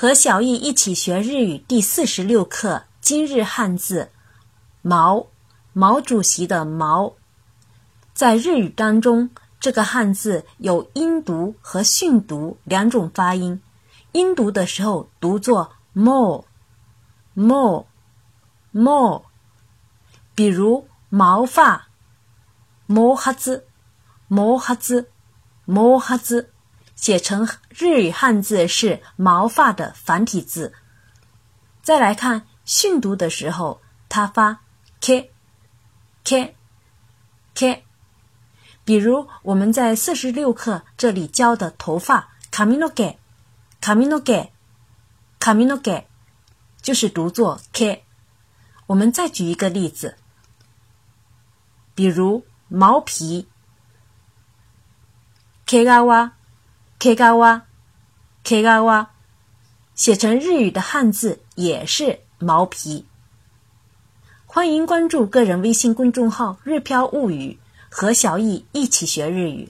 和小易一起学日语第四十六课，今日汉字“毛”，毛主席的“毛”。在日语当中，这个汉字有音读和训读两种发音。音读的时候读作 “mo”，“mo”，“mo”。比如毛发，“毛哈子”，“毛哈子”，“毛哈子”。写成日语汉字是“毛发”的繁体字。再来看训读的时候，它发 “k k k”。比如我们在四十六课这里教的头发 “kaminoge kaminoge kaminoge”，就是读作 “k”。我们再举一个例子，比如毛皮 “kagawa”。Kiwa kiwa，写成日语的汉字也是毛皮。欢迎关注个人微信公众号“日飘物语”，和小易一起学日语。